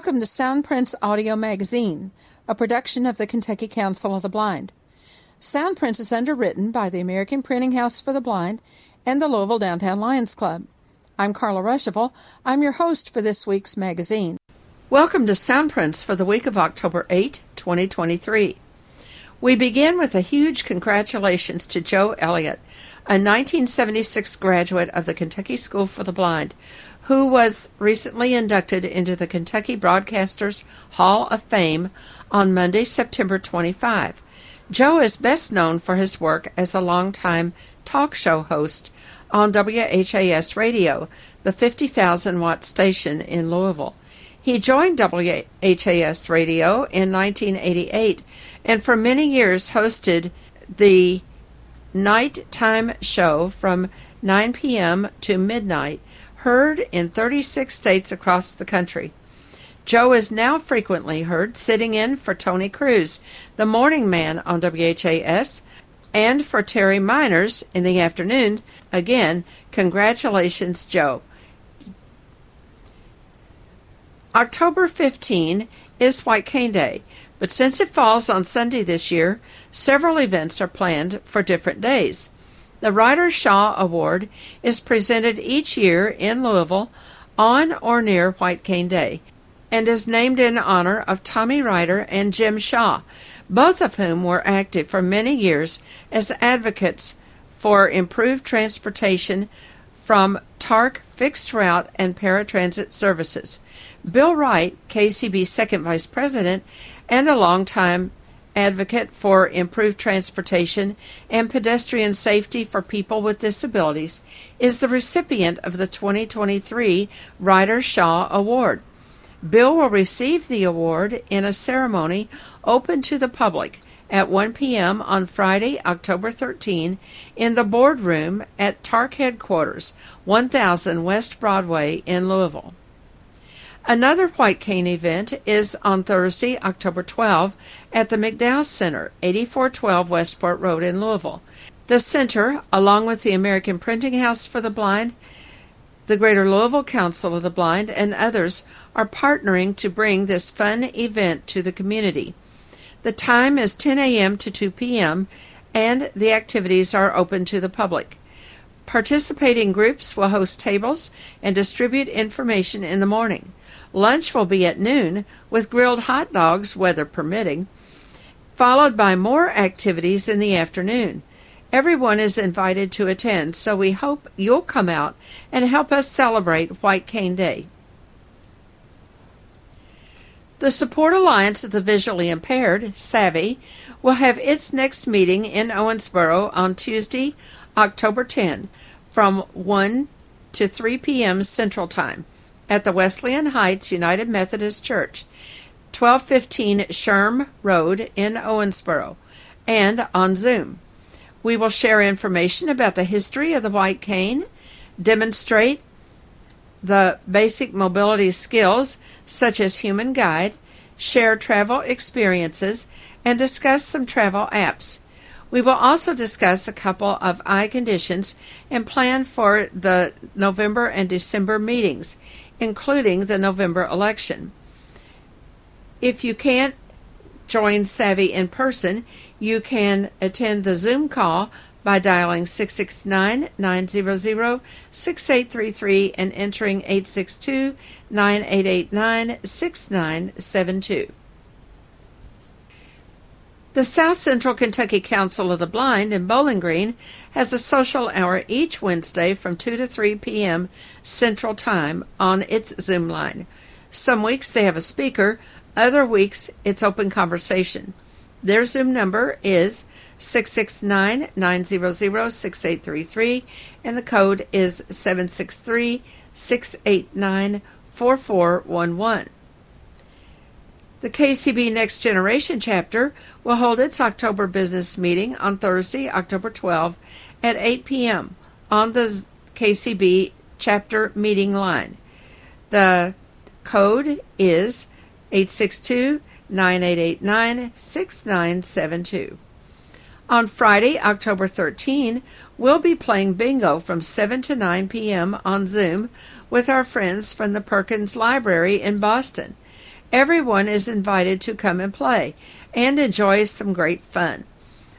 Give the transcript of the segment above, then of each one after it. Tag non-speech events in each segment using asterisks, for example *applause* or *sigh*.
Welcome to Soundprints Audio Magazine, a production of the Kentucky Council of the Blind. Soundprints is underwritten by the American Printing House for the Blind and the Louisville Downtown Lions Club. I'm Carla Ruschival. I'm your host for this week's magazine. Welcome to Soundprints for the week of October 8, 2023. We begin with a huge congratulations to Joe Elliott, a 1976 graduate of the Kentucky School for the Blind, who was recently inducted into the Kentucky Broadcasters Hall of Fame on Monday, September 25. Joe is best known for his work as a longtime talk show host on WHAS Radio, the 50,000 watt station in Louisville. He joined WHAS Radio in 1988 and for many years hosted the nighttime show from 9 p.m. to midnight heard in 36 states across the country. Joe is now frequently heard sitting in for Tony Cruise, the morning man on WHAS, and for Terry Meiners in the afternoon. Again, congratulations, Joe. October 15 is White Cane Day, but since it falls on Sunday this year, several events are planned for different days. The Ryder Shaw Award is presented each year in Louisville on or near White Cane Day and is named in honor of Tommy Ryder and Jim Shaw, both of whom were active for many years as advocates for improved transportation from TARC fixed route and paratransit services. Bill Wright, KCB's second vice president and a longtime advocate for improved transportation and pedestrian safety for people with disabilities, is the recipient of the 2023 Ryder Shaw Award. Bill will receive the award in a ceremony open to the public at 1 p.m. on Friday, October 13, in the boardroom at TARC headquarters, 1000 West Broadway in Louisville. Another White Cane event is on Thursday, October 12, at the McDowell Center, 8412 Westport Road in Louisville. The center, along with the American Printing House for the Blind, the Greater Louisville Council of the Blind, and others, are partnering to bring this fun event to the community. The time is 10 a.m. to 2 p.m., and the activities are open to the public. Participating groups will host tables and distribute information in the morning. Lunch will be at noon with grilled hot dogs, weather permitting, followed by more activities in the afternoon. Everyone is invited to attend, so we hope you'll come out and help us celebrate White Cane Day. The Support Alliance of the Visually Impaired, SAVI, will have its next meeting in Owensboro on Tuesday, October 10, from 1 to 3 p.m. Central Time at the Wesleyan Heights United Methodist Church, 1215 Sherm Road in Owensboro, and on Zoom. We will share information about the history of the white cane, demonstrate the basic mobility skills such as human guide, share travel experiences, and discuss some travel apps. We will also discuss a couple of eye conditions and plan for the November and December meetings, including the November election. If you can't join SAVI in person, you can attend the Zoom call by dialing 669 900 6833 and entering 862 9889 6972. The South Central Kentucky Council of the Blind in Bowling Green has a social hour each Wednesday from 2 to 3 p.m. Central Time on its Zoom line. Some weeks they have a speaker, other weeks it's open conversation. Their Zoom number is 669 900 6833 and the code is 763 689 4411. The KCB Next Generation chapter will hold its October business meeting on Thursday, October 12 at 8 p.m. on the KCB chapter meeting line. The code is 862 9889 6972. On Friday, October 13, we'll be playing bingo from 7 to 9 p.m. on Zoom with our friends from the Perkins Library in Boston. Everyone is invited to come and play and enjoy some great fun.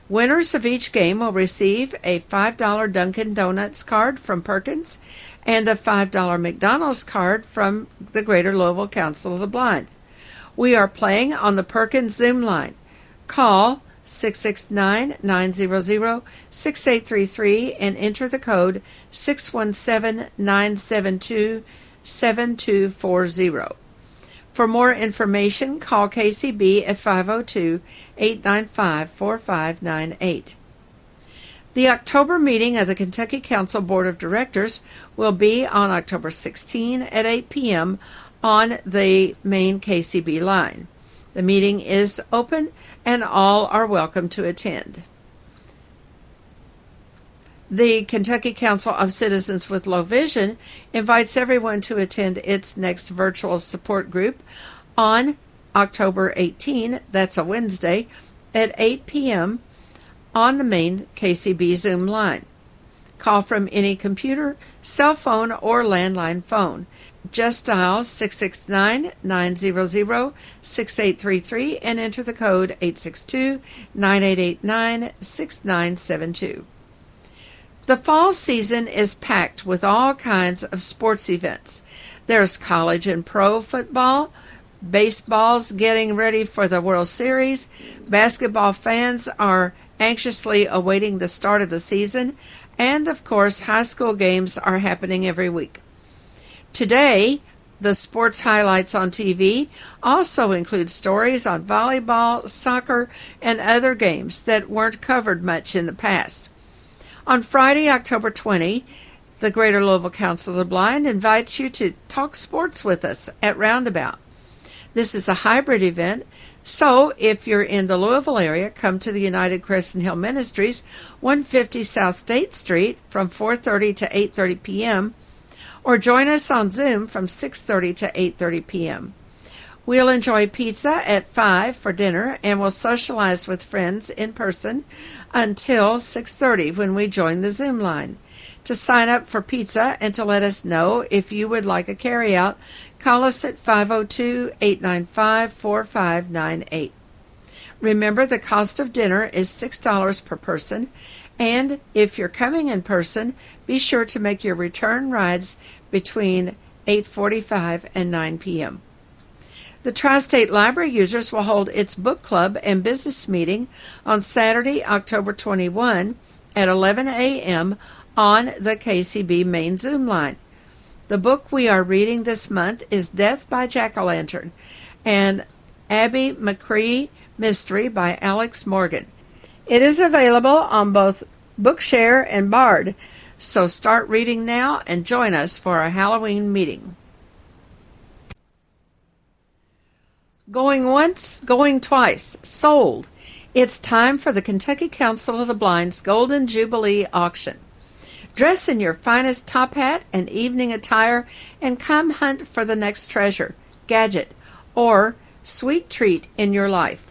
Winners of each game will receive a $5 Dunkin' Donuts card from Perkins and a $5 McDonald's card from the Greater Louisville Council of the Blind. We are playing on the Perkins Zoom line. Call 669 900 6833 and enter the code 617 972 7240. For more information, call KCB at 502 895 4598. The October meeting of the Kentucky Council Board of Directors will be on October 16 at 8 p.m. on the main KCB line. The meeting is open and all are welcome to attend. The Kentucky Council of Citizens with Low Vision invites everyone to attend its next virtual support group on October 18, that's a Wednesday, at 8 p.m. on the main KCB Zoom line. Call from any computer, cell phone, or landline phone. Just dial 669 900 6833 and enter the code 862 9889 6972. The fall season is packed with all kinds of sports events. There's college and pro football, baseball's getting ready for the World Series, basketball fans are anxiously awaiting the start of the season, and of course, high school games are happening every week. Today, the sports highlights on TV also include stories on volleyball, soccer, and other games that weren't covered much in the past. On Friday, October 20, the Greater Louisville Council of the Blind invites you to talk sports with us at Roundabout. This is a hybrid event, so if you're in the Louisville area, come to the United Crescent Hill Ministries, 150 South State Street from 4:30 to 8:30 p.m or join us on Zoom from 6:30 to 8:30 p.m. We'll enjoy pizza at 5 for dinner and we'll socialize with friends in person until 6:30 when we join the Zoom line. To sign up for pizza and to let us know if you would like a carryout, call us at 502-895-4598. Remember the cost of dinner is $6 per person and if you're coming in person, be sure to make your return rides between 8:45 and 9 p.m. The Tri-State Library users will hold its book club and business meeting on Saturday, October 21 at 11 a.m. on the KCB main Zoom line. The book we are reading this month is Death by Jack-o'-lantern and Abby McCree Mystery by Alex Morgan. It is available on both Bookshare and Bard, so start reading now and join us for a Halloween meeting. Going once, going twice, sold. It's time for the Kentucky Council of the Blind's Golden Jubilee auction. Dress in your finest top hat and evening attire and come hunt for the next treasure, gadget, or sweet treat in your life.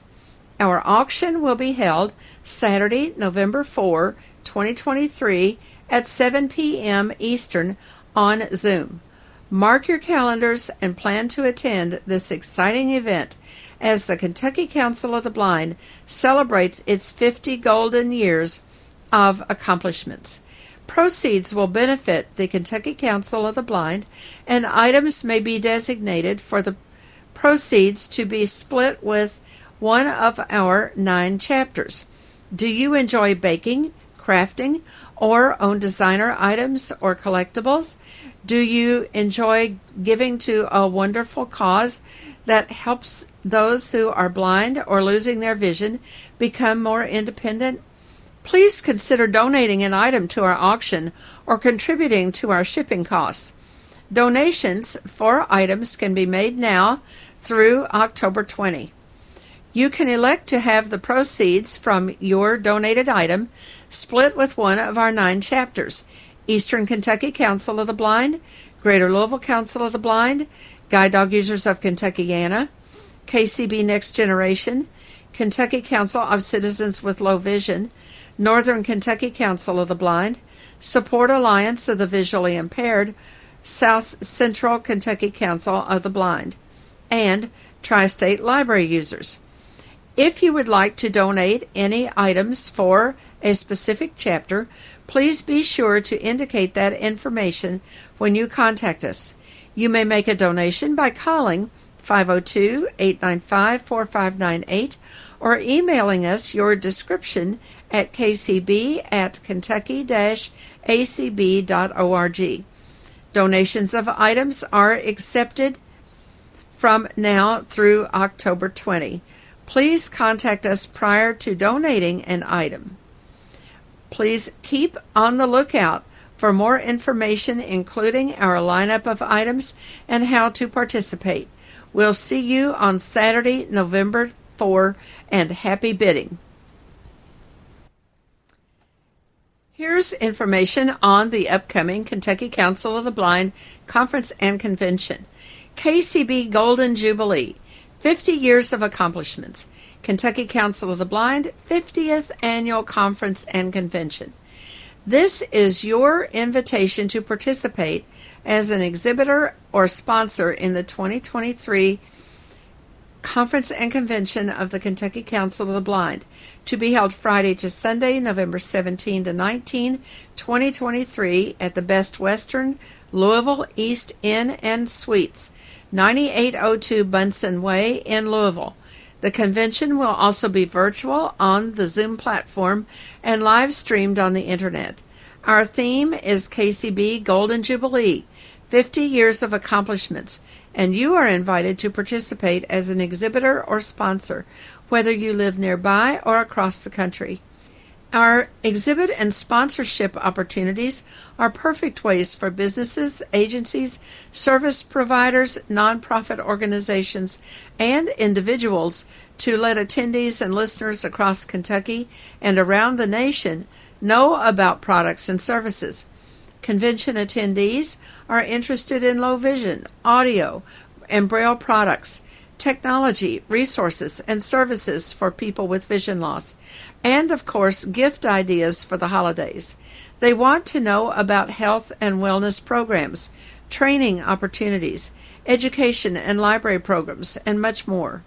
Our auction will be held Saturday, November 4, 2023 at 7 p.m. Eastern on Zoom. Mark your calendars and plan to attend this exciting event as the Kentucky Council of the Blind celebrates its 50 golden years of accomplishments. Proceeds will benefit the Kentucky Council of the Blind, and items may be designated for the proceeds to be split with one of our nine chapters. Do you enjoy baking, crafting, or own designer items or collectibles? Do you enjoy giving to a wonderful cause that helps those who are blind or losing their vision become more independent? Please consider donating an item to our auction or contributing to our shipping costs. Donations for items can be made now through October 20. You can elect to have the proceeds from your donated item split with one of our nine chapters Eastern Kentucky Council of the Blind, Greater Louisville Council of the Blind, Guide Dog Users of Kentuckiana, KCB Next Generation, Kentucky Council of Citizens with Low Vision, Northern Kentucky Council of the Blind, Support Alliance of the Visually Impaired, South Central Kentucky Council of the Blind, and Tri State Library users. If you would like to donate any items for a specific chapter, please be sure to indicate that information when you contact us. You may make a donation by calling 502 895 4598 or emailing us your description at kcb at kentucky acb.org. Donations of items are accepted from now through October 20. Please contact us prior to donating an item. Please keep on the lookout for more information, including our lineup of items and how to participate. We'll see you on Saturday, November 4, and happy bidding. Here's information on the upcoming Kentucky Council of the Blind Conference and Convention. KCB Golden Jubilee 50 Years of Accomplishments. Kentucky Council of the Blind 50th Annual Conference and Convention. This is your invitation to participate as an exhibitor or sponsor in the 2023 Conference and Convention of the Kentucky Council of the Blind to be held Friday to Sunday, November 17 to 19, 2023 at the Best Western Louisville East Inn and Suites, 9802 Bunsen Way in Louisville. The convention will also be virtual on the Zoom platform and live streamed on the internet. Our theme is KCB Golden Jubilee 50 Years of Accomplishments, and you are invited to participate as an exhibitor or sponsor, whether you live nearby or across the country. Our exhibit and sponsorship opportunities are perfect ways for businesses, agencies, service providers, nonprofit organizations, and individuals to let attendees and listeners across Kentucky and around the nation know about products and services. Convention attendees are interested in low vision, audio, and braille products technology, resources, and services for people with vision loss, and of course, gift ideas for the holidays. They want to know about health and wellness programs, training opportunities, education and library programs, and much more.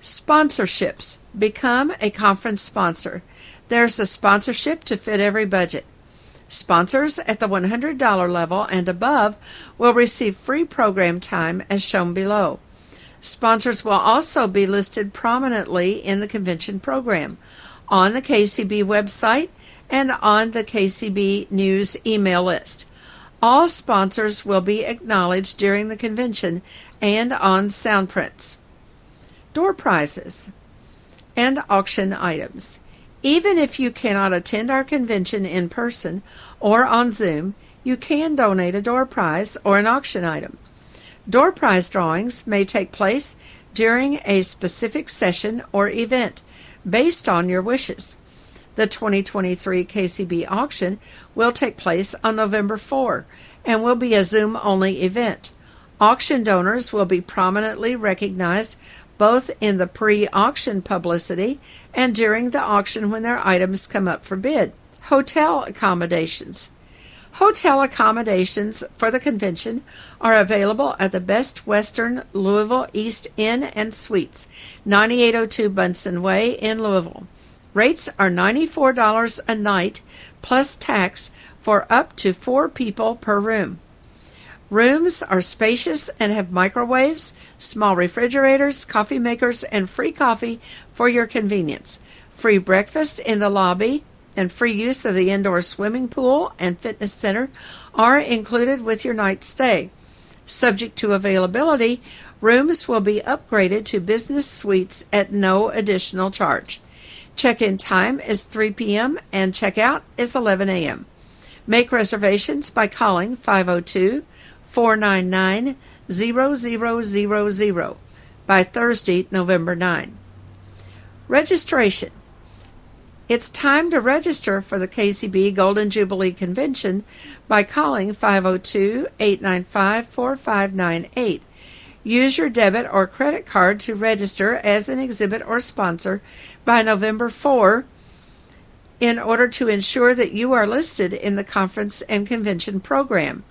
Sponsorships. Become a conference sponsor. There's a sponsorship to fit every budget. Sponsors at the $100 level and above will receive free program time as shown below. Sponsors will also be listed prominently in the convention program on the KCB website and on the KCB News email list. All sponsors will be acknowledged during the convention and on sound prints. Door prizes and auction items. Even if you cannot attend our convention in person or on Zoom, you can donate a door prize or an auction item. Door prize drawings may take place during a specific session or event based on your wishes. The 2023 KCB auction will take place on November 4 and will be a Zoom only event. Auction donors will be prominently recognized both in the pre auction publicity and during the auction when their items come up for bid. Hotel accommodations. Hotel accommodations for the convention are available at the Best Western Louisville East Inn and Suites, 9802 Bunsen Way in Louisville. Rates are $94 a night plus tax for up to four people per room. Rooms are spacious and have microwaves, small refrigerators, coffee makers, and free coffee for your convenience. Free breakfast in the lobby and free use of the indoor swimming pool and fitness center are included with your night stay. Subject to availability, rooms will be upgraded to business suites at no additional charge. Check in time is 3 p.m. and check out is 11 a.m. Make reservations by calling 502 499 0000 by Thursday, November 9. Registration it's time to register for the KCB Golden Jubilee Convention by calling 502 895 4598. Use your debit or credit card to register as an exhibit or sponsor by November 4 in order to ensure that you are listed in the conference and convention program.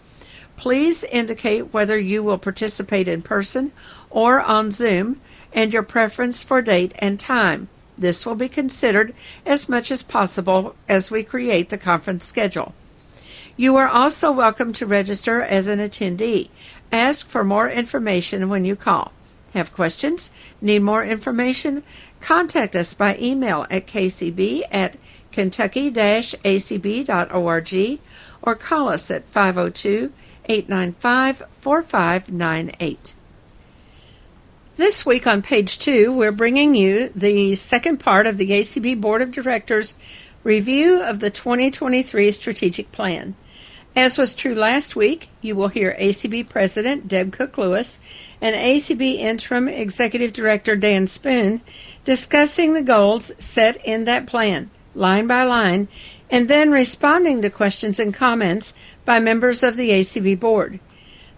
Please indicate whether you will participate in person or on Zoom, and your preference for date and time. This will be considered as much as possible as we create the conference schedule. You are also welcome to register as an attendee. Ask for more information when you call. Have questions? Need more information? Contact us by email at kcb at kentucky-acb.org or call us at 502 895 4598. This week on page two, we're bringing you the second part of the ACB Board of Directors review of the 2023 strategic plan. As was true last week, you will hear ACB President Deb Cook Lewis and ACB Interim Executive Director Dan Spoone discussing the goals set in that plan, line by line, and then responding to questions and comments by members of the ACB Board.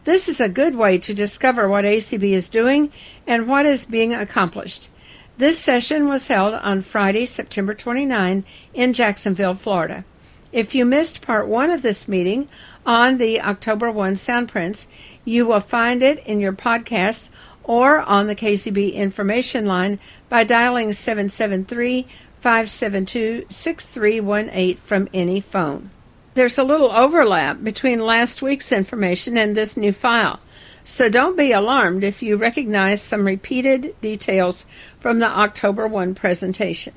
This is a good way to discover what ACB is doing and what is being accomplished. This session was held on Friday, September 29 in Jacksonville, Florida. If you missed part one of this meeting on the October 1 Soundprints, you will find it in your podcasts or on the KCB information line by dialing 773 572 6318 from any phone. There's a little overlap between last week's information and this new file, so don't be alarmed if you recognize some repeated details from the October 1 presentation.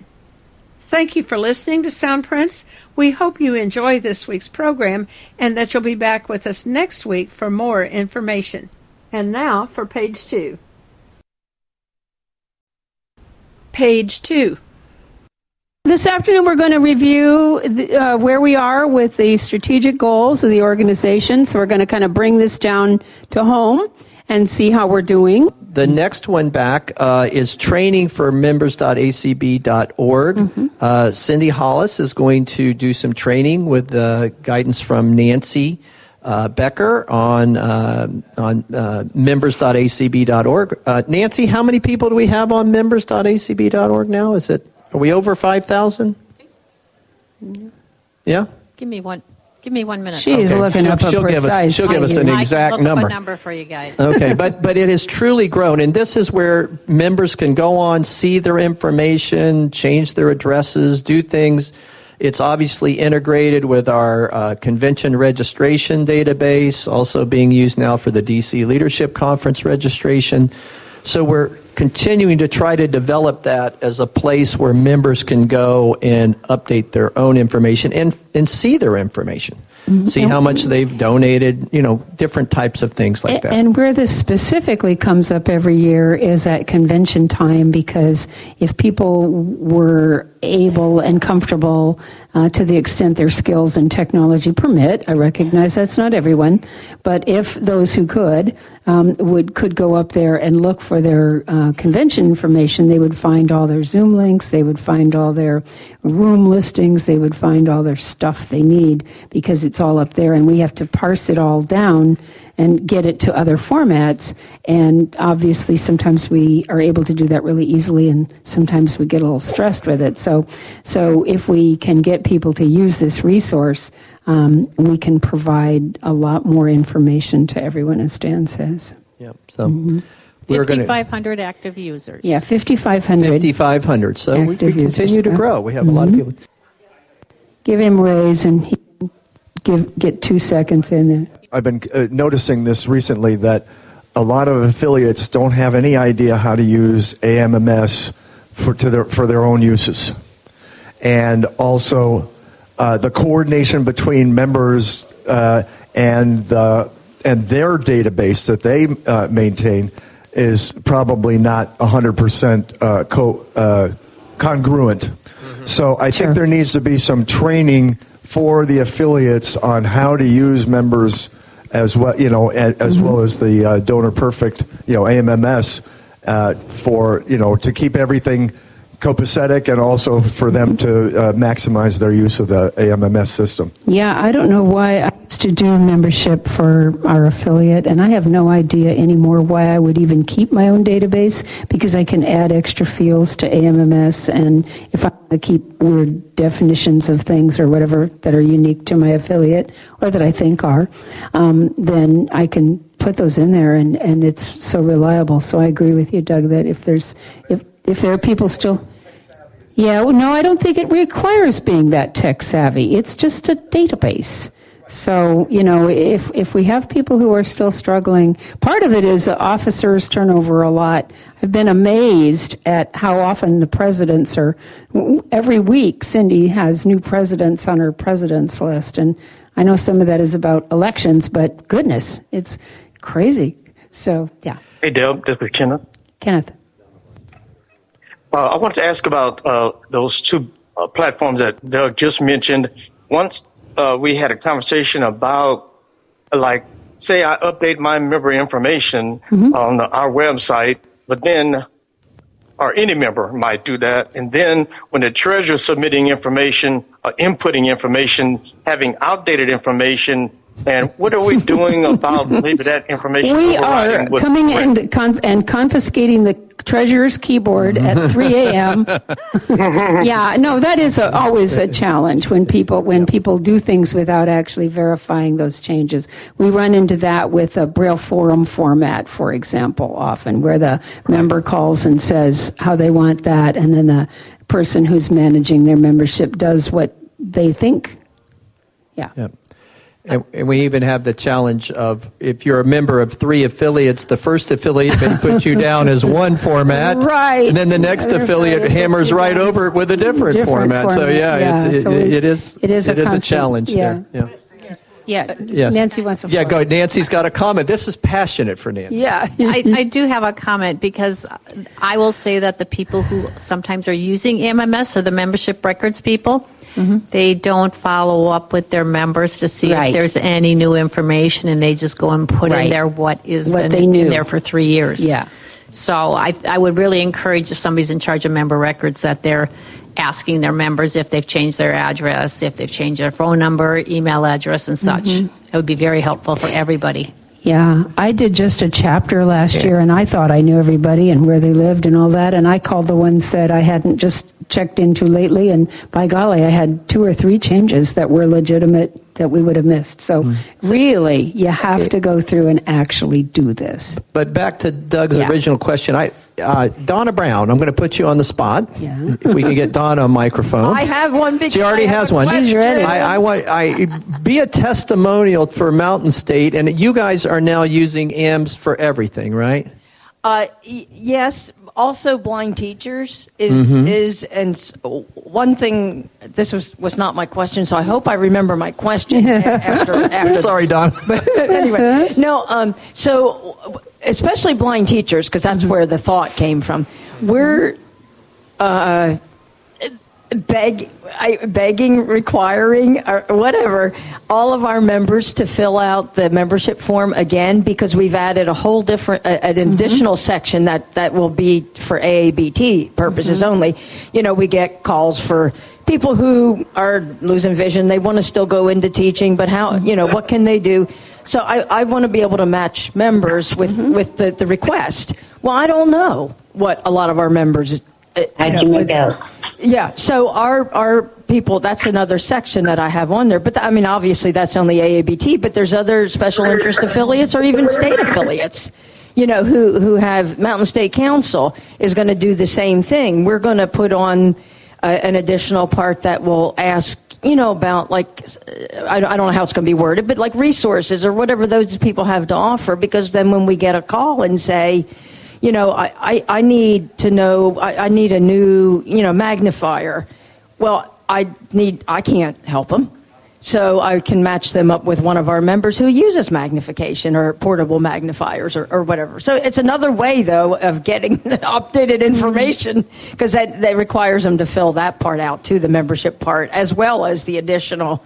Thank you for listening to Soundprints. We hope you enjoy this week's program and that you'll be back with us next week for more information. And now for page two. Page two. This afternoon, we're going to review the, uh, where we are with the strategic goals of the organization. So, we're going to kind of bring this down to home and see how we're doing. The next one back uh, is training for members.acb.org. Mm-hmm. Uh, Cindy Hollis is going to do some training with uh, guidance from Nancy uh, Becker on uh, on uh, members.acb.org. Uh, Nancy, how many people do we have on members.acb.org now? Is it are we over five thousand? Yeah. Give me one. Give me one minute. She's okay. looking she'll, up a she'll precise. Give us, she'll give us an exact number. number for you guys. okay, *laughs* but but it has truly grown, and this is where members can go on, see their information, change their addresses, do things. It's obviously integrated with our uh, convention registration database, also being used now for the DC Leadership Conference registration. So we're continuing to try to develop that as a place where members can go and update their own information and, and see their information. Mm-hmm. See how much they've donated, you know, different types of things like that. And where this specifically comes up every year is at convention time because if people were able and comfortable uh, to the extent their skills and technology permit. I recognize that's not everyone, but if those who could um, would could go up there and look for their uh, convention information, they would find all their Zoom links, they would find all their room listings, they would find all their stuff they need because it's all up there, and we have to parse it all down and get it to other formats. And obviously, sometimes we are able to do that really easily, and sometimes we get a little stressed with it. So, so if we can get people to use this resource, um, we can provide a lot more information to everyone, as Dan says. Yeah. So. Mm-hmm. 5,500 active users. Yeah, 5,500. 5,500. So we, we continue users. to grow. We have mm-hmm. a lot of mm-hmm. people. Give him raise and he give get two seconds in there. I've been uh, noticing this recently that a lot of affiliates don't have any idea how to use AMMS for, to their, for their own uses. And also, uh, the coordination between members uh, and, the, and their database that they uh, maintain is probably not 100% uh, co- uh, congruent. Mm-hmm. So I sure. think there needs to be some training for the affiliates on how to use members' as well, you know, as, mm-hmm. well as the uh, Donor Perfect, you know, AMMS uh, for you know to keep everything copacetic and also for them to uh, maximize their use of the AMMS system. Yeah, I don't know why I used to do membership for our affiliate, and I have no idea anymore why I would even keep my own database because I can add extra fields to AMMS, and if I want to keep weird definitions of things or whatever that are unique to my affiliate or that I think are, um, then I can put those in there, and, and it's so reliable. So I agree with you, Doug, that if there's if if there are people still yeah, no, I don't think it requires being that tech savvy. It's just a database. So, you know, if, if we have people who are still struggling, part of it is officers turnover a lot. I've been amazed at how often the presidents are, every week, Cindy has new presidents on her president's list. And I know some of that is about elections, but goodness, it's crazy. So, yeah. Hey, Deb, this is Kenneth. Kenneth. Uh, I want to ask about uh, those two uh, platforms that Doug just mentioned. Once uh, we had a conversation about, like, say I update my member information mm-hmm. on the, our website, but then, or any member might do that, and then when the treasurer is submitting information, uh, inputting information, having outdated information, and what are we doing about *laughs* maybe that information? We are coming and, conf- and confiscating the treasurer's keyboard at *laughs* 3 a.m. *laughs* yeah, no, that is a, always a challenge when people when people do things without actually verifying those changes. We run into that with a Braille forum format, for example, often where the member calls and says how they want that, and then the person who's managing their membership does what they think. Yeah. Yep. And, and, we even have the challenge of if you're a member of three affiliates, the first affiliate may put you down as one format, right? And then the next affiliate hammers right over it with a different, different format. format. So yeah, yeah. It's, it, so it, it is it is, it a, is a challenge yeah. there. Yeah. Yeah, yes. Nancy wants to. Yeah, go ahead. Nancy's got a comment. This is passionate for Nancy. Yeah, I, I, do have a comment because I will say that the people who sometimes are using MMS are the membership records people. Mm-hmm. They don't follow up with their members to see right. if there's any new information, and they just go and put right. in there what is what they knew. there for three years. Yeah. So I, I would really encourage if somebody's in charge of member records that they're asking their members if they've changed their address, if they've changed their phone number, email address, and such. Mm-hmm. It would be very helpful for everybody. Yeah, I did just a chapter last yeah. year, and I thought I knew everybody and where they lived and all that. And I called the ones that I hadn't just checked into lately, and by golly, I had two or three changes that were legitimate that we would have missed. So, mm. really, you have to go through and actually do this. But back to Doug's yeah. original question, I uh, Donna Brown, I'm going to put you on the spot. Yeah. we can get Donna a microphone. I have one. She already has one. She's ready. I, I, want I be a testimonial for Mountain State, and you guys are now using AMS for everything, right? Uh, y- yes, also blind teachers is mm-hmm. is and one thing this was was not my question so i hope i remember my question *laughs* after after sorry don but anyway no um, so especially blind teachers because that's where the thought came from we're uh, beg, I, begging, requiring, or whatever, all of our members to fill out the membership form again because we've added a whole different, an mm-hmm. additional section that, that will be for AABT purposes mm-hmm. only. You know, we get calls for people who are losing vision. They want to still go into teaching, but how, you know, what can they do? So I, I want to be able to match members with, mm-hmm. with the, the request. Well, I don't know what a lot of our members uh, How'd you, you out? Yeah, so our our people, that's another section that I have on there. But I mean, obviously, that's only AABT, but there's other special interest affiliates or even state affiliates, you know, who who have Mountain State Council is going to do the same thing. We're going to put on uh, an additional part that will ask you know, about like, I don't know how it's going to be worded, but like resources or whatever those people have to offer. Because then when we get a call and say, you know, I, I, I need to know, I, I need a new, you know, magnifier. Well, I need, I can't help them. So I can match them up with one of our members who uses magnification or portable magnifiers or, or whatever. So it's another way, though, of getting *laughs* updated information because that, that requires them to fill that part out too, the membership part, as well as the additional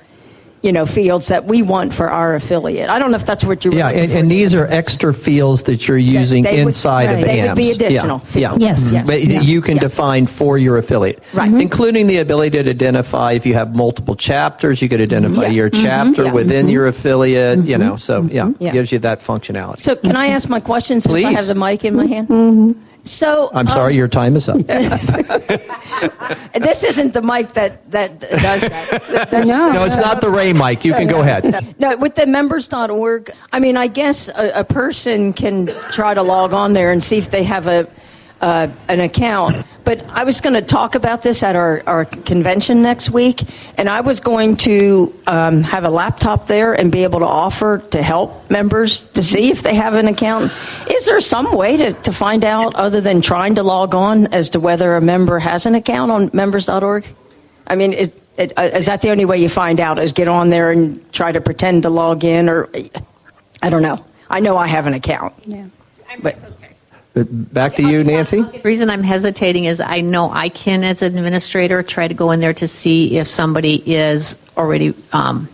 you know, fields that we want for our affiliate. I don't know if that's what you're. Yeah, and, and these are extra fields that you're using they would- inside of right. They would AMS. be additional Yeah, fields. yeah. Yes. Yes. But Yeah. you can Yeah. define for your affiliate, Right. Mhm. including the ability to identify if you have multiple chapters. You could identify Yeah. your Mhm. chapter Yeah. within your affiliate. You know, so yeah, Yeah. gives you that functionality. So can I ask my question since I have the mic in my hand? So I'm um, sorry, your time is up. *laughs* this isn't the mic that that does that. *laughs* No. no, it's not the Ray mic. You can go ahead. No, with the members.org, I mean, I guess a, a person can try to log on there and see if they have a uh, an account. But I was going to talk about this at our, our convention next week, and I was going to um, have a laptop there and be able to offer to help members to see if they have an account. Is there some way to, to find out other than trying to log on as to whether a member has an account on members.org? I mean, it, it, uh, is that the only way you find out? Is get on there and try to pretend to log in, or I don't know. I know I have an account. Yeah. But Back to you, Nancy. The reason I'm hesitating is I know I can, as an administrator, try to go in there to see if somebody is already um,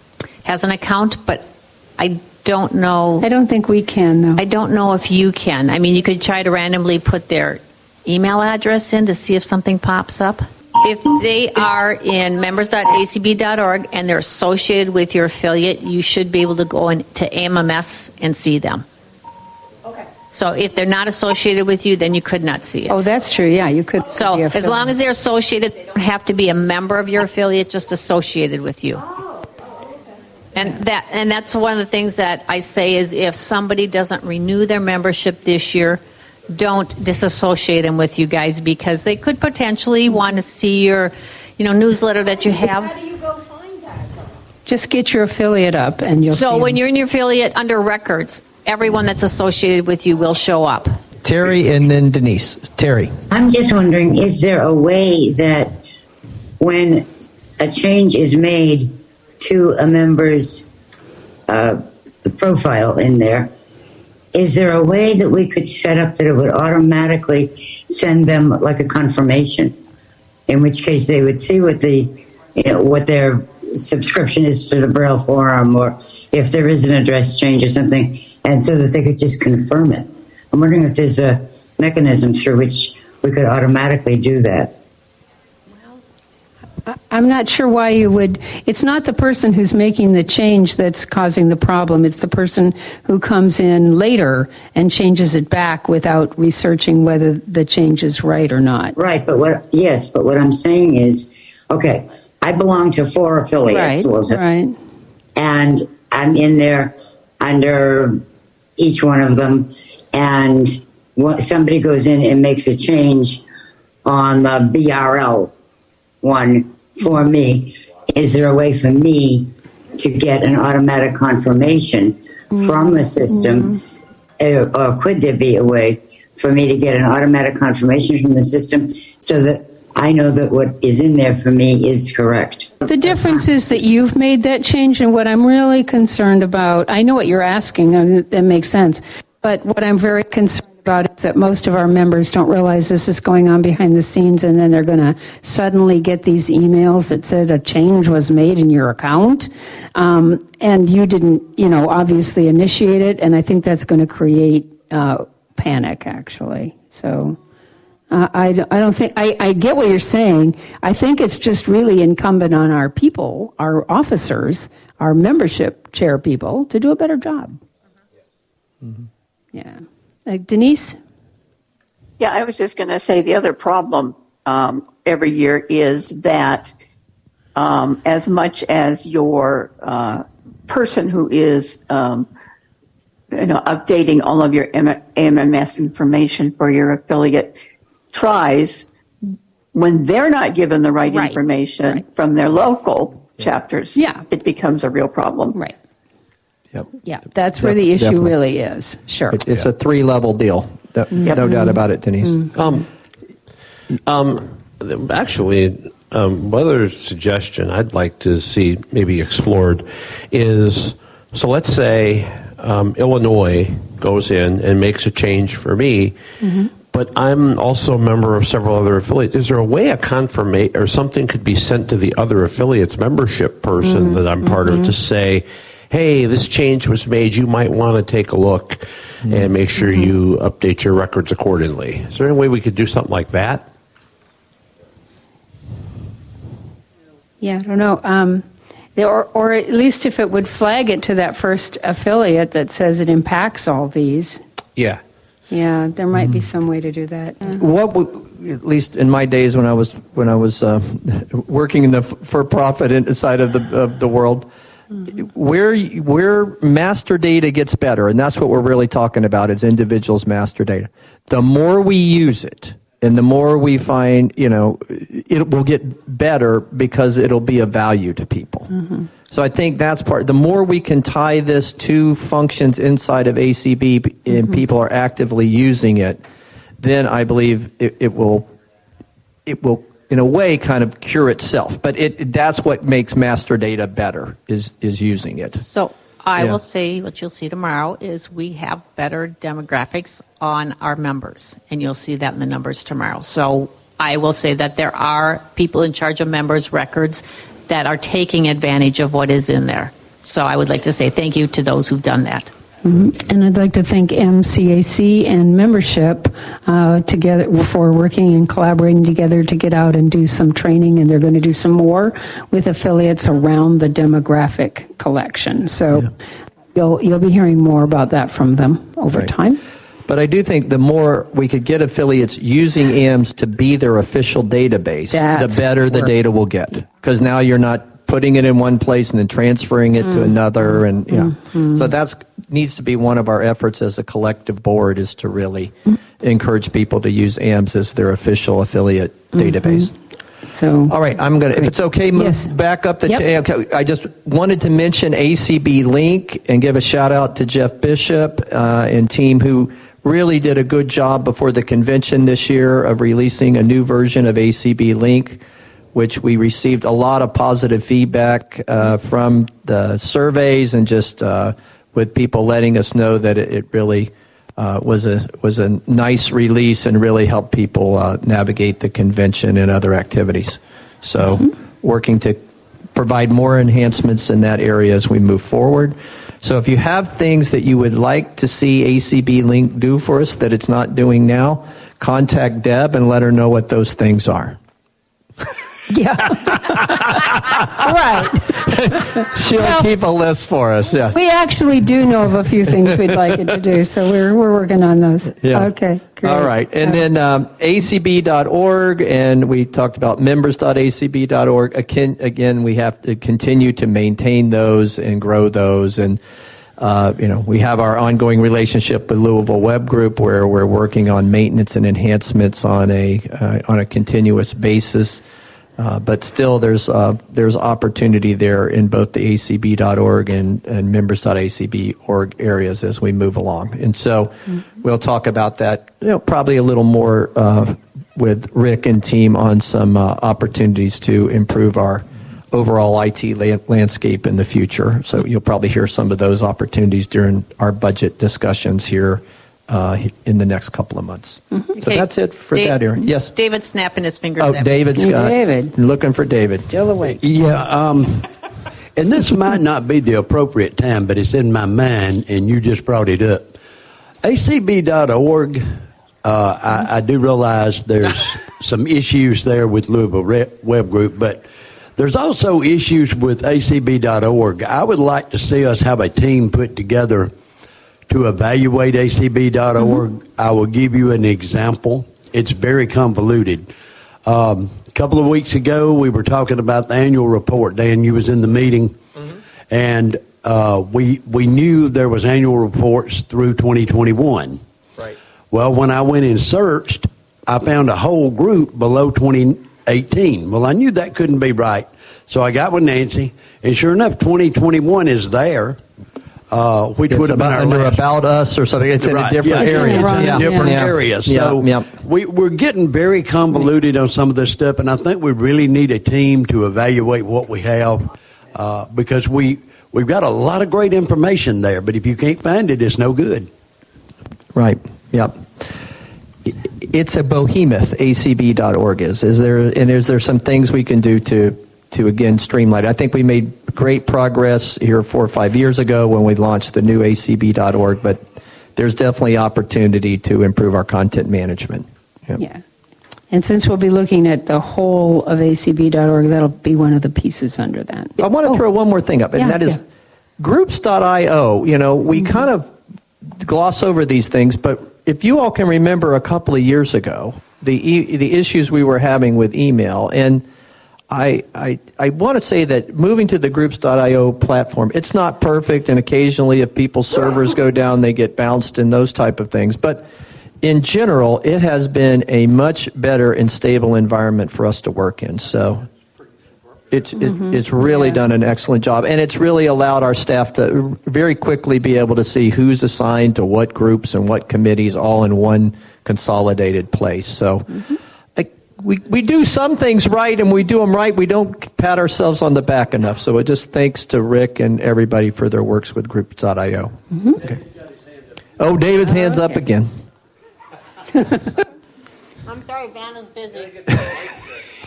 has an account, but I don't know. I don't think we can, though. I don't know if you can. I mean, you could try to randomly put their email address in to see if something pops up. If they are in members.acb.org and they're associated with your affiliate, you should be able to go into AMMS and see them. Okay. So if they're not associated with you, then you could not see it. oh, that's true. Yeah, you could. So be as long as they're associated, they don't have to be a member of your affiliate, just associated with you. And that and that's one of the things that I say is if somebody doesn't renew their membership this year, don't disassociate them with you guys because they could potentially want to see your, you know, newsletter that you have. How do you go find that? just get your affiliate up, and you'll. So see when them. you're in your affiliate under records, everyone that's associated with you will show up. Terry and then Denise. Terry. I'm just wondering, is there a way that when a change is made to a member's uh, profile in there, is there a way that we could set up that it would automatically send them like a confirmation? In which case they would see what the, you know, what their subscription is to the Braille Forum or if there is an address change or something, and so that they could just confirm it. I'm wondering if there's a mechanism through which we could automatically do that. I'm not sure why you would. It's not the person who's making the change that's causing the problem. It's the person who comes in later and changes it back without researching whether the change is right or not. Right, but what, yes, but what I'm saying is, okay, I belong to four affiliates, Right, right. and I'm in there under each one of them, and what, somebody goes in and makes a change on the BRL one for me. Is there a way for me to get an automatic confirmation from the system, Uh, or could there be a way for me to get an automatic confirmation from the system so that I know that what is in there for me is correct? The difference is that you've made that change, and what I'm really concerned about, I know what you're asking, and that makes sense, but what I'm very concerned about is that most of our members don't realize this is going on behind the scenes, and then they're going to suddenly get these emails that said a change was made in your account, um, and you didn't, you know, obviously initiate it, and I think that's going to create uh, panic, actually. So. Uh, I, don't- I don't think, I, I get what you're saying. I think it's just really incumbent on our people, our officers, our membership chair people to do a better job. Yeah. Uh, Denise? Yeah, I was just going to say the other problem um, every year is that um, as much as your uh, person who is, um, you know, updating all of your M- AMMS information for your affiliate tries, when they're not given the right, Right, information right. from their local chapters, Yeah. it becomes a real problem. Right. Yep. Yeah, that's where the issue Definitely. really is. Sure. It- It's a three level deal. No, no doubt about it, Denise. Um, um, actually, um, one other suggestion I'd like to see maybe explored is so let's say um, Illinois goes in and makes a change for me. But I'm also a member of several other affiliates. Is there a way a confirmation or something could be sent to the other affiliates membership person mm-hmm. that I'm part mm-hmm. of to say, hey, this change was made. You might want to take a look mm-hmm. and make sure mm-hmm. you update your records accordingly. Is there any way we could do something like that? Yeah, I don't know. Um, or, or at least if it would flag it to that first affiliate that says it impacts all these. Yeah. Yeah, there might be some way to do that. Yeah. What, at least in my days when I was when I was uh, *laughs* working in the for-profit side of the of the world, where where master data gets better, and that's what we're really talking about is individuals' master data. The more we use it, and the more we find, you know, it will get better because it'll be of value to people. Mm-hmm. So I think that's part. The more we can tie this to functions inside of ACB and mm-hmm. people are actively using it, then I believe it, it, will, it will, in a way, kind of cure itself. But it, that's what makes master data better is is using it. So I yeah. will say what you'll see tomorrow is we have better demographics on our members, and you'll see that in the numbers tomorrow. So I will say that there are people in charge of members' records that are taking advantage of what is in there. So I would like to say thank you to those who've done that. Mm-hmm. And I'd like to thank MCAC and membership uh, together for working and collaborating together to get out and do some training, and they're going to do some more with affiliates around the demographic collection. So yeah. you'll you'll be hearing more about that from them over right. time. But I do think the more we could get affiliates using AMS to be their official database, That's the better the data will get. Because now you're not putting it in one place and then transferring it mm. to another, and yeah. Mm-hmm. So that's needs to be one of our efforts as a collective board is to really mm. encourage people to use AMS as their official affiliate mm-hmm. database. So, all right, I'm gonna. If it's okay, move yes. back up the. Yep. okay, I just wanted to mention ACB Link and give a shout out to Jeff Bishop uh, and team who really did a good job before the convention this year of releasing a new version of ACB Link, which we received a lot of positive feedback uh, from the surveys and just uh, with people letting us know that it, it really uh, was a was a nice release and really helped people uh, navigate the convention and other activities. So, mm-hmm. working to provide more enhancements in that area as we move forward. So if you have things that you would like to see ACB Link do for us that it's not doing now, contact Deb and let her know what those things are. Yeah. *laughs* right. She'll well, keep a list for us. Yeah. We actually do know of a few things we'd like it to do, so we're, we're working on those. Yeah. Okay. Great. All right. And then um, acb.org, and we talked about members.acb.org. Again, again, we have to continue to maintain those and grow those. And, uh, you know, we have our ongoing relationship with Louisville Web Group where we're working on maintenance and enhancements on a, uh, on a continuous basis. Uh, but still, there's uh, there's opportunity there in both the acb.org and, and members.acb.org areas as we move along. And so mm-hmm. we'll talk about that you know, probably a little more uh, with Rick and team on some uh, opportunities to improve our overall IT la- landscape in the future. So you'll probably hear some of those opportunities during our budget discussions here uh, in the next couple of months. Mm-hmm. So okay. that's it for Dave, that area. Yes. David snapping his fingers. Oh, David Scott. David. Looking for David. Still awake. Yeah. Um, and this might not be the appropriate time, but it's in my mind, and you just brought it up. ACB.org, uh, I, I do realize there's *laughs* some issues there with Louisville Web Group, but there's also issues with ACB.org. I would like to see us have a team put together to evaluate acb.org. Mm-hmm. I will give you an example. It's very convoluted. Um, a couple of weeks ago, we were talking about the annual report. Dan, you was in the meeting, mm-hmm. and uh, we we knew there was annual reports through 2021. Right. Well, when I went and searched, I found a whole group below 2018. Well, I knew that couldn't be right, so I got with Nancy, and sure enough, 2021 is there uh, which it's would have been under last. about us or something. It's right. in a different yeah, area. It's in a different yeah. area. So yeah. we, we're getting very convoluted on some of this stuff, and I think we really need a team to evaluate what we have uh, because we we've got a lot of great information there, but if you can't find it, it's no good. Right. Yep. it's a behemoth. ACB.org is. Is there and is there some things we can do to to again streamline? I think we made great progress here four or five years ago when we launched the new ACB.org, but there's definitely opportunity to improve our content management. Yep. Yeah. And since we'll be looking at the whole of acb.org, that'll be one of the pieces under that. I want to oh. throw one more thing up, and yeah, that is yeah. groups.io. You know, we mm-hmm. kind of gloss over these things, but if you all can remember a couple of years ago, the, e- the issues we were having with email, and I, I, I want to say that moving to the groups.io platform, it's not perfect, and occasionally if people's servers go down, they get bounced and those type of things. But in general, it has been a much better and stable environment for us to work in. So it's mm-hmm. it, it's really yeah. done an excellent job, and it's really allowed our staff to very quickly be able to see who's assigned to what groups and what committees, all in one consolidated place. So. Mm-hmm. I, we, we do some things right and we do them right. We don't pat ourselves on the back enough. So it just thanks to Rick and everybody for their works with groups.io. Mm-hmm. Okay. Oh, David's hands okay. up again. *laughs* I'm sorry, Vanna's busy.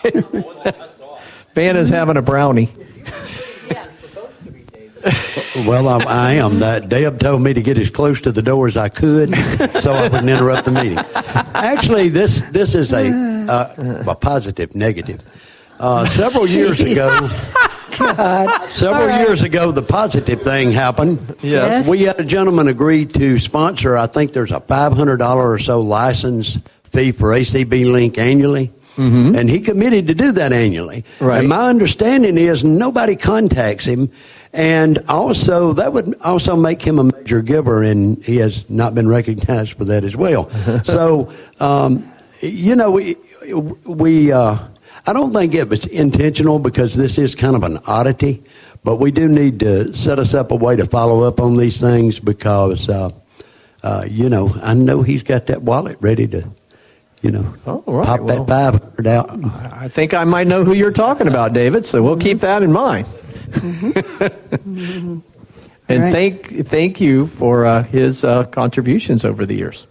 *laughs* Vanna's having a brownie. *laughs* well, I'm, I am. That Deb told me to get as close to the door as I could, so I wouldn't interrupt the meeting. Actually, this this is a uh, a positive negative. Uh, several years ago, *laughs* God. Several right. years ago, the positive thing happened. Yes. We had a gentleman agree to sponsor, I think there's a $500 or so license fee for ACB Link annually. Mm-hmm. And he committed to do that annually. Right. And my understanding is nobody contacts him. And also, that would also make him a major giver, and he has not been recognized for that as well. *laughs* so, um, you know, we, we uh, I don't think it was intentional because this is kind of an oddity, but we do need to set us up a way to follow up on these things because, uh, uh, you know, I know he's got that wallet ready to, you know, oh, right. pop well, that 500 out. I think I might know who you're talking about, David, so we'll keep that in mind. Mm-hmm. *laughs* and right. thank, thank you for uh, his uh, contributions over the years.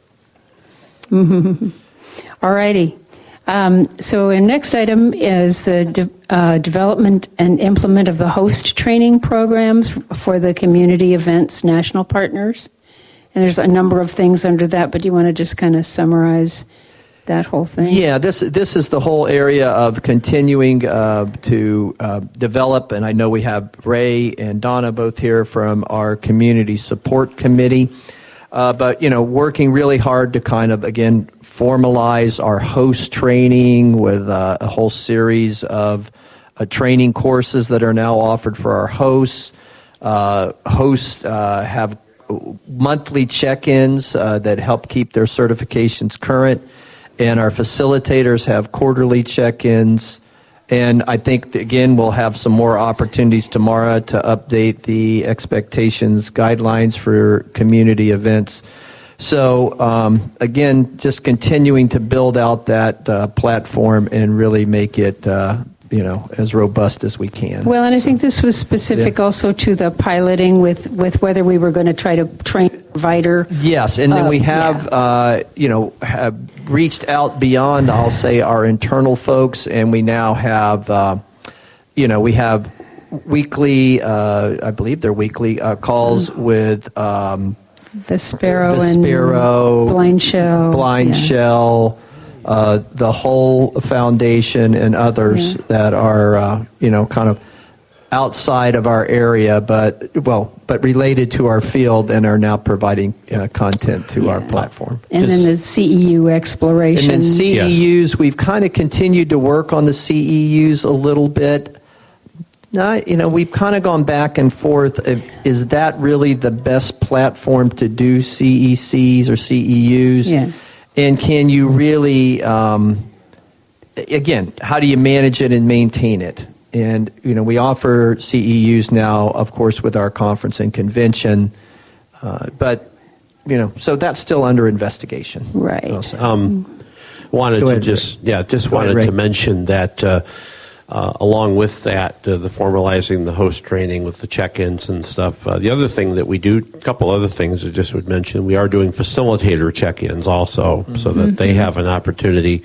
Mm-hmm. All righty. Um, so, our next item is the de- uh, development and implement of the host training programs for the community events national partners. And there's a number of things under that, but do you want to just kind of summarize that whole thing? Yeah, this this is the whole area of continuing uh, to uh, develop, and I know we have Ray and Donna both here from our community support committee. Uh, but you know, working really hard to kind of again formalize our host training with uh, a whole series of uh, training courses that are now offered for our hosts. Uh, hosts uh, have monthly check-ins uh, that help keep their certifications current, and our facilitators have quarterly check-ins. And I think, again, we'll have some more opportunities tomorrow to update the expectations guidelines for community events. So, um, again, just continuing to build out that uh, platform and really make it. Uh, you know, as robust as we can. Well, and I think this was specific yeah. also to the piloting with, with whether we were going to try to train provider. Yes, and then uh, we have, yeah. uh, you know, have reached out beyond, I'll say, our internal folks, and we now have, uh, you know, we have weekly, uh, I believe they're weekly uh, calls mm-hmm. with um, Vispero, and Blind Shell, Blind yeah. Shell. Uh, the whole foundation and others yeah. that are, uh, you know, kind of outside of our area, but well, but related to our field and are now providing uh, content to yeah. our platform. And Just, then the CEU exploration. And then CEUs, yes. we've kind of continued to work on the CEUs a little bit. Not, you know, we've kind of gone back and forth. Is that really the best platform to do CECs or CEUs? Yeah. And can you really, um, again, how do you manage it and maintain it? And you know, we offer CEUs now, of course, with our conference and convention, uh, but you know, so that's still under investigation. Right. Um, wanted to just yeah, just Go wanted ahead, to mention that. Uh, uh, along with that, uh, the formalizing the host training with the check-ins and stuff. Uh, the other thing that we do, a couple other things I just would mention, we are doing facilitator check-ins also, mm-hmm. so that they have an opportunity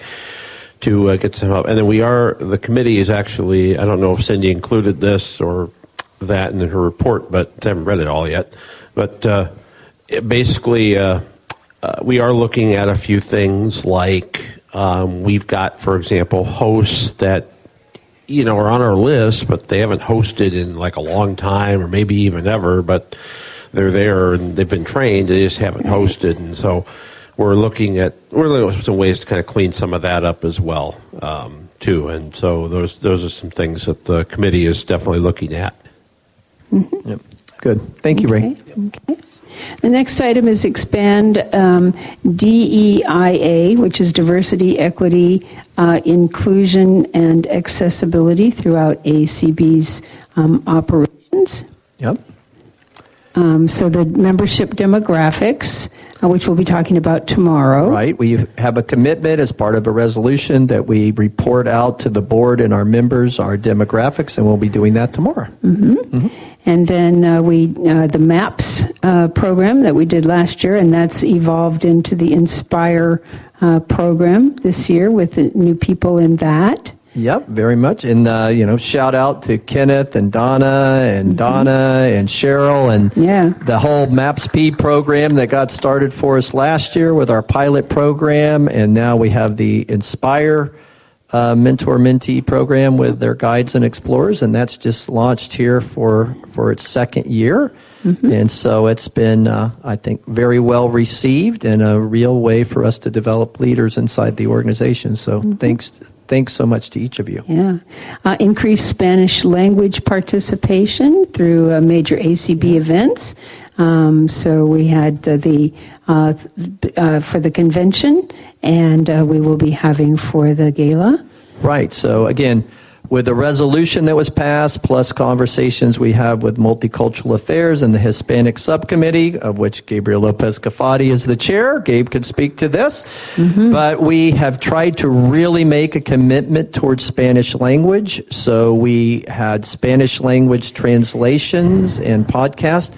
to uh, get some help. And then we are, the committee is actually, I don't know if Cindy included this or that in her report, but I haven't read it all yet. But uh, basically, uh, uh, we are looking at a few things like um, we've got, for example, hosts that you know are on our list, but they haven't hosted in like a long time or maybe even ever. But they're there and they've been trained; they just haven't hosted, and so we're looking at we're looking at some ways to kind of clean some of that up as well um, too. And so those those are some things that the committee is definitely looking at. Mm-hmm. Yep. Good. Thank you, Ray. Okay. The next item is expand um, DEIA, which is diversity, equity, uh, inclusion, and accessibility throughout ACB's um, operations. Yep. Um, so the membership demographics, uh, which we'll be talking about tomorrow. Right. We have a commitment as part of a resolution that we report out to the board and our members our demographics, and we'll be doing that tomorrow. Mm-hmm. Mm-hmm. And then uh, we uh, the MAPS uh, program that we did last year, and that's evolved into the Inspire uh, program this year with new people in that. Yep, very much. And, uh, you know, shout out to Kenneth and Donna and mm-hmm. Donna and Cheryl and yeah. the whole MAPS-P program that got started for us last year with our pilot program. And now we have the Inspire uh, mentor mentee program with their guides and explorers. And that's just launched here for, for its second year. Mm-hmm. And so it's been, uh, I think, very well received and a real way for us to develop leaders inside the organization. So mm-hmm. thanks thanks so much to each of you. Yeah. Uh, increased Spanish language participation through uh, major ACB events. Um, so we had uh, the uh, uh, for the convention, and uh, we will be having for the gala. Right. So again, with the resolution that was passed, plus conversations we have with Multicultural Affairs and the Hispanic Subcommittee, of which Gabriel Lopez Cafati is the chair. Gabe can speak to this. Mm-hmm. But we have tried to really make a commitment towards Spanish language. So we had Spanish language translations and podcasts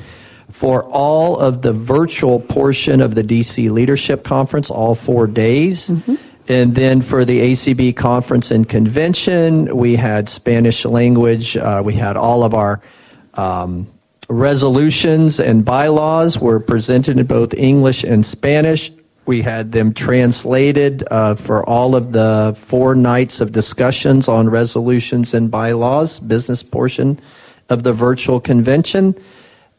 for all of the virtual portion of the DC Leadership Conference, all four days. Mm-hmm. And then for the ACB conference and convention, we had Spanish language. Uh, we had all of our um, resolutions and bylaws were presented in both English and Spanish. We had them translated uh, for all of the four nights of discussions on resolutions and bylaws, business portion of the virtual convention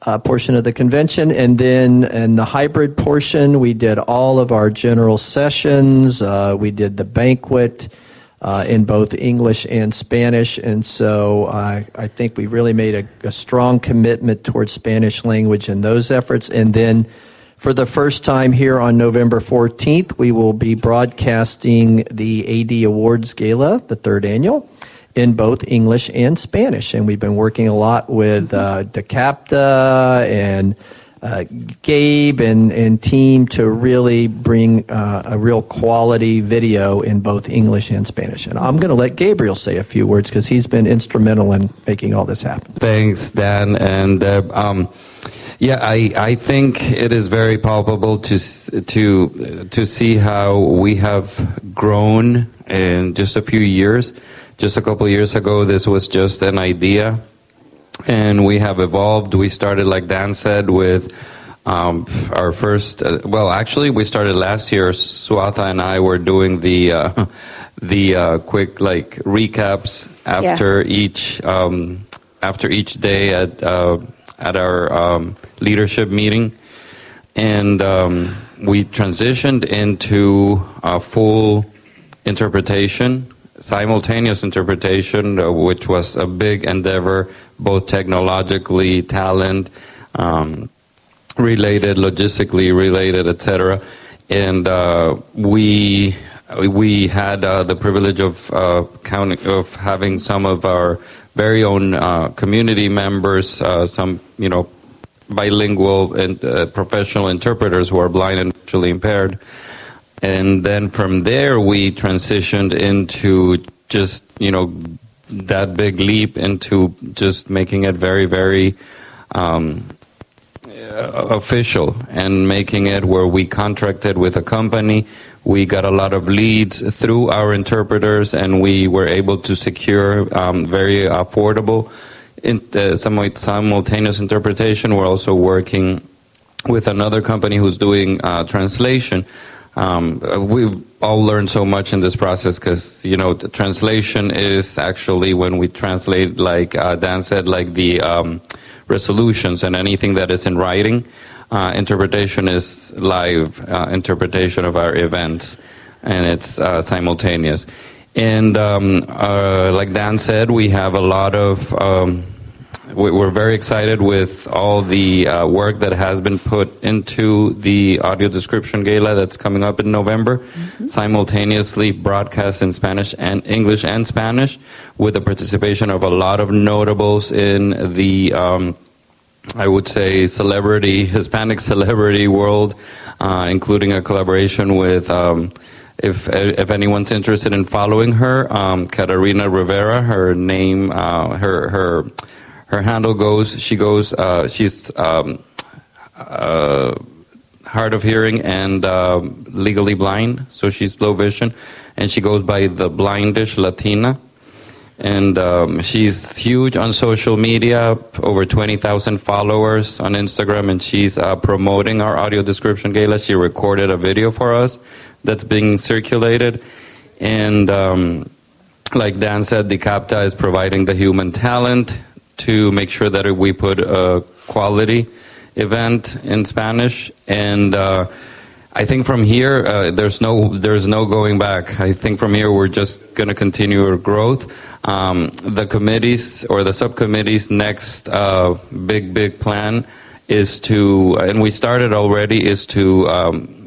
uh, portion of the convention. And then in the hybrid portion, we did all of our general sessions. Uh, we did the banquet uh, in both English and Spanish. And so I think we really made a, a, strong commitment towards Spanish language in those efforts. And then for the first time here on November 14th, we will be broadcasting the AD Awards Gala, the third annual in both English and Spanish. And we've been working a lot with uh, DiCapta and uh, Gabe and, and team to really bring uh, a real quality video in both English and Spanish. And I'm going to let Gabriel say a few words because he's been instrumental in making all this happen. Thanks, Dan. And uh, um, yeah, I, I think it is very palpable to to to see how we have grown in just a few years just a couple years ago, this was just an idea, and we have evolved. We started, like Dan said, with um, our first. Uh, well, actually, we started last year. Swatha and I were doing the uh, *laughs* the uh, quick like recaps after yeah. each um, after each day at uh, at our um, leadership meeting, and um, we transitioned into a full interpretation simultaneous interpretation, uh, which was a big endeavor, both technologically, talent um, related, logistically related, etc. And uh, we we had uh, the privilege of uh, counting of having some of our very own uh, community members, uh, some you know bilingual and professional interpreters who are blind and visually impaired and then from there we transitioned into just you know that big leap into just making it very, very um, official and making it where we contracted with a company. We got a lot of leads through our interpreters, and we were able to secure um, very affordable in, uh, simultaneous interpretation. We're also working with another company who's doing uh, translation. Um, we've all learned so much in this process because you know translation is actually when we translate, like uh, Dan said, like the um, resolutions and anything that is in writing. Uh, interpretation is live uh, interpretation of our events, and it's uh, simultaneous. And um, uh, like Dan said, we have a lot of um, we're very excited with all the uh, work that has been put into the audio description gala that's coming up in November, mm-hmm. simultaneously broadcast in Spanish and English and Spanish, with the participation of a lot of notables in the, um, I would say, celebrity Hispanic celebrity world, uh, including a collaboration with. Um, if if anyone's interested in following her, um, Catarina Rivera, her name, uh, her her her handle goes, she goes, uh, she's um, uh, hard of hearing and uh, legally blind, so she's low vision, and she goes by the Blindish Latina. And um, she's huge on social media, over 20,000 followers on Instagram, and she's uh, promoting our audio description gala. She recorded a video for us that's being circulated. And um, like Dan said, DiCapta is providing the human talent to make sure that we put a quality event in Spanish. And uh, I think from here, uh, there's no there's no going back. I think from here we're just going to continue our growth. Um, the committees or the subcommittees' next uh, big big plan is to, and we started already, is to. Um,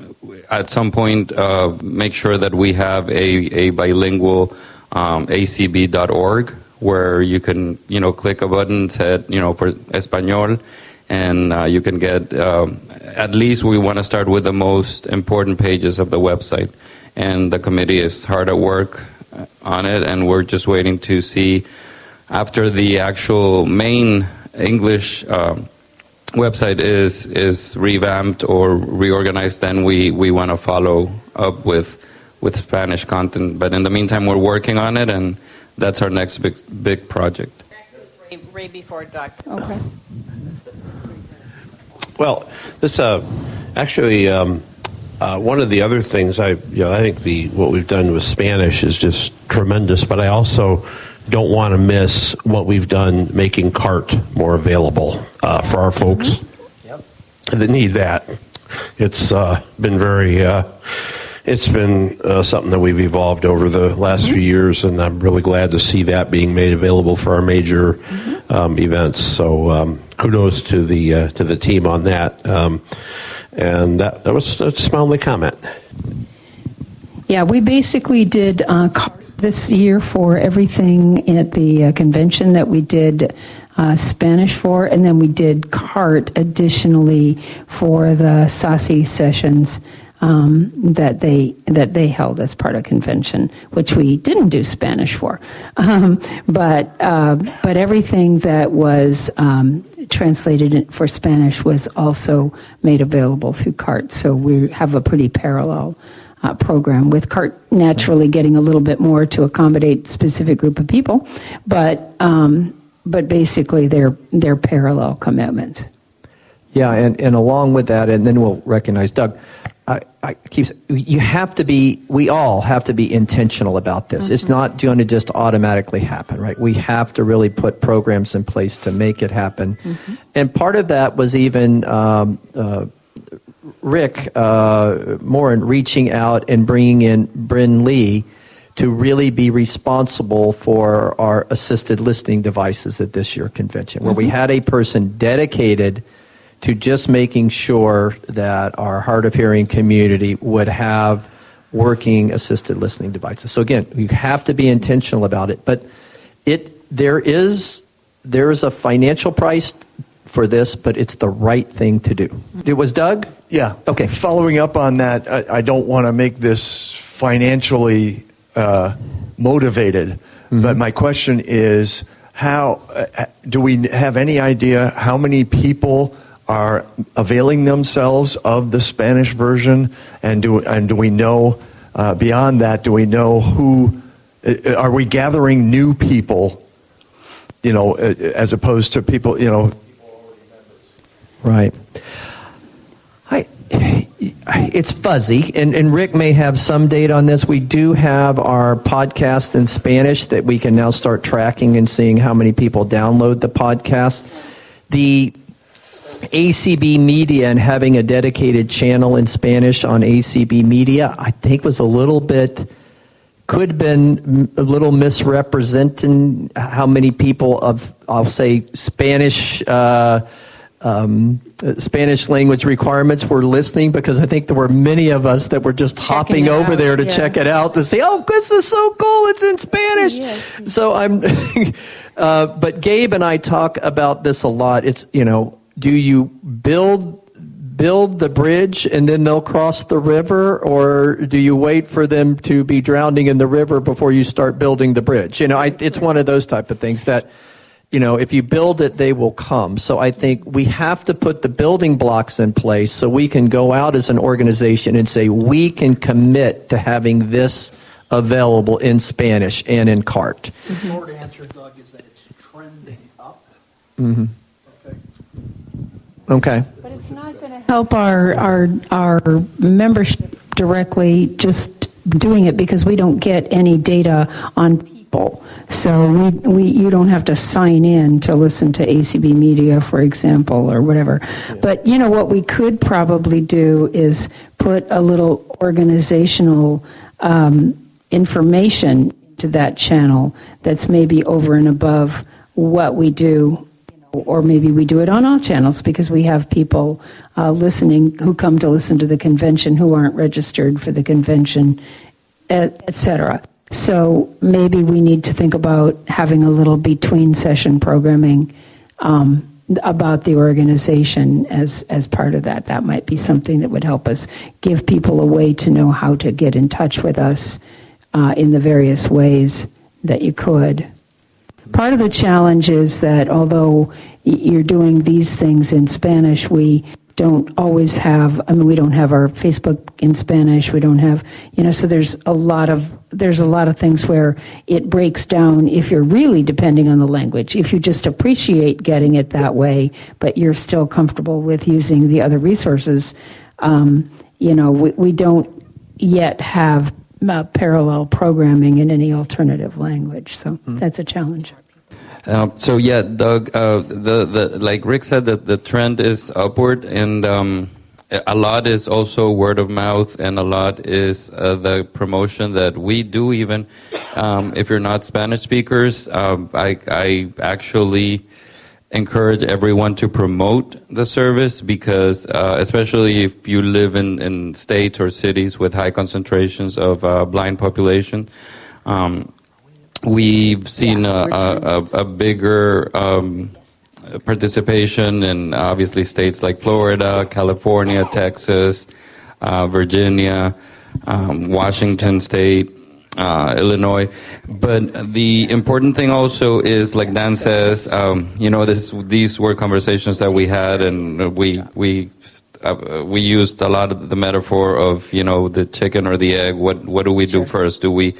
at some point, uh, make sure that we have a, a bilingual um, acb.org where you can you know click a button said you know for español and uh, you can get um, at least we want to start with the most important pages of the website. And the committee is hard at work uh, on it and we're just waiting to see after the actual main english uh, website is is revamped or reorganized then we we want to follow up with with spanish content. But in the meantime we're working on it and that's our next big big project. Ray, Ray before Doug. Okay. Well, this uh, actually um, uh, one of the other things I you know I think the what we've done with Spanish is just tremendous, but I also don't want to miss what we've done making CART more available uh, for our folks mm-hmm. yep. that need that. It's uh, been very uh, it's been uh, something that we've evolved over the last mm-hmm. few years, and I'm really glad to see that being made available for our major mm-hmm. um, events. So um, kudos to the uh, to the team on that. Um, and that, that was just my only comment. Yeah, we basically did uh, this year for everything at the uh, convention that we did uh, Spanish for, and then we did CART additionally for the SASI sessions um, that they that they held as part of convention, which we didn't do Spanish for, um, but uh, but everything that was um, translated for Spanish was also made available through CART. So we have a pretty parallel. Uh, program with CART naturally getting a little bit more to accommodate specific group of people, but um, but basically they're they're parallel commitments. Yeah, and, and along with that, and then we'll recognize Doug. I, I keep you have to be we all have to be intentional about this. Mm-hmm. It's not going to just automatically happen, right? We have to really put programs in place to make it happen. Mm-hmm. And part of that was even um, uh, Rick uh, Morin reaching out and bringing in Bryn Lee to really be responsible for our assisted listening devices at this year convention, where mm-hmm. we had a person dedicated to just making sure that our hard of hearing community would have working assisted listening devices. So again, you have to be intentional about it, but it there is there is a financial price for this, but it's the right thing to do. It was Doug? Yeah. Okay. Following up on that, I, I don't want to make this financially uh, motivated, Mm-hmm. But my question is, how uh, do we have any idea how many people are availing themselves of the Spanish version, and do and do we know uh, beyond that? Do we know who? Uh, are we gathering new people? You know, uh, as opposed to people, you know. Right. I, it's fuzzy, and, and Rick may have some data on this. We do have our podcast in Spanish that we can now start tracking and seeing how many people download the podcast. The ACB Media and having a dedicated channel in Spanish on ACB Media, I think was a little bit, could have been a little misrepresenting how many people of, I'll say, Spanish. Uh, um, Spanish language requirements were listening because I think there were many of us that were just Checking hopping over out, there to yeah. check it out to say, oh, this is so cool, it's in Spanish. Yes. So I'm, *laughs* uh, but Gabe and I talk about this a lot. It's, you know, do you build build the bridge and then they'll cross the river? Or do you wait for them to be drowning in the river before you start building the bridge? You know I, it's one of those type of things that you know if you build it they will come. So i think we have to put the building blocks in place so we can go out as an organization and say we can commit to having this available in spanish and in cart. The short answer doug is that it's trending up. Mm-hmm. Okay. But it's not going to help our, our, our membership directly just doing it because we don't get any data on people. So we, we, you don't have to sign in to listen to ACB Media, for example, or whatever. But, you know, what we could probably do is put a little organizational um, information to that channel that's maybe over and above what we do or maybe we do it on all channels because we have people uh, listening who come to listen to the convention who aren't registered for the convention, etc. Et so maybe we need to think about having a little between session programming um, about the organization as as part of that. That might be something that would help us give people a way to know how to get in touch with us uh, in the various ways that you could. Part of the challenge is that although you're doing these things in Spanish, we don't always have i mean we don't have our facebook in spanish we don't have you know so there's a lot of there's a lot of things where it breaks down if you're really depending on the language. If you just appreciate getting it that way but you're still comfortable with using the other resources um, you know we, we don't yet have uh, parallel programming in any alternative language. So mm-hmm. that's a challenge uh, so yeah, Doug, uh, the the like Rick said that the trend is upward, and um, a lot is also word of mouth, and a lot is uh, the promotion that we do. Even um, if you're not Spanish speakers, um, I I actually encourage everyone to promote the service because uh, especially if you live in, in states or cities with high concentrations of uh, blind population um, we've seen yeah, a, a, a, bigger um, participation in obviously states like Florida, California, Texas, uh, Virginia, um, Washington State. Uh, Illinois, but the important thing also is, like Dan says, um, you know, this these were conversations that we had, and we we uh, we used a lot of the metaphor of you know the chicken or the egg. What what do we do first? Do we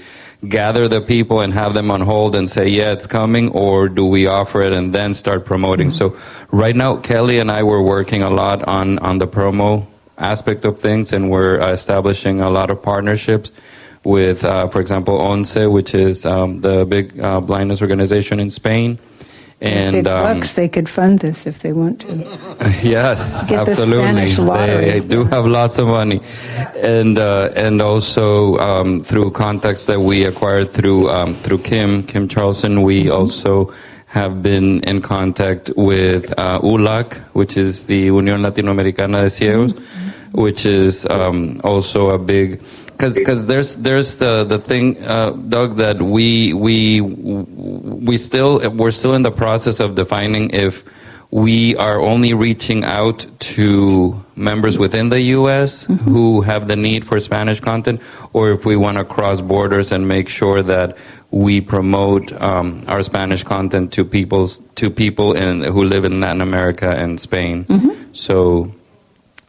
gather the people and have them on hold and say, yeah, it's coming, or do we offer it and then start promoting? Mm-hmm. So right now, Kelly and I were working a lot on, on the promo aspect of things, and we're uh, establishing a lot of partnerships with, uh, for example, ONCE, which is um, the big uh, blindness organization in Spain. And big um, bucks, they could fund this if they want to. *laughs* yes, Get absolutely. The they do have lots of money, and uh, and also um, through contacts that we acquired through um, through Kim Kim Charlson, we mm-hmm. also have been in contact with uh, ULAC, which is the Unión Latinoamericana de Ciegos, mm-hmm. which is um, also a big because because there's there's the the thing, uh, Doug, that we we we still we're still in the process of defining if we are only reaching out to members within the U.S. Mm-hmm. who have the need for Spanish content, or if we want to cross borders and make sure that we promote um, our Spanish content to people to people in, who live in Latin America and Spain. Mm-hmm. So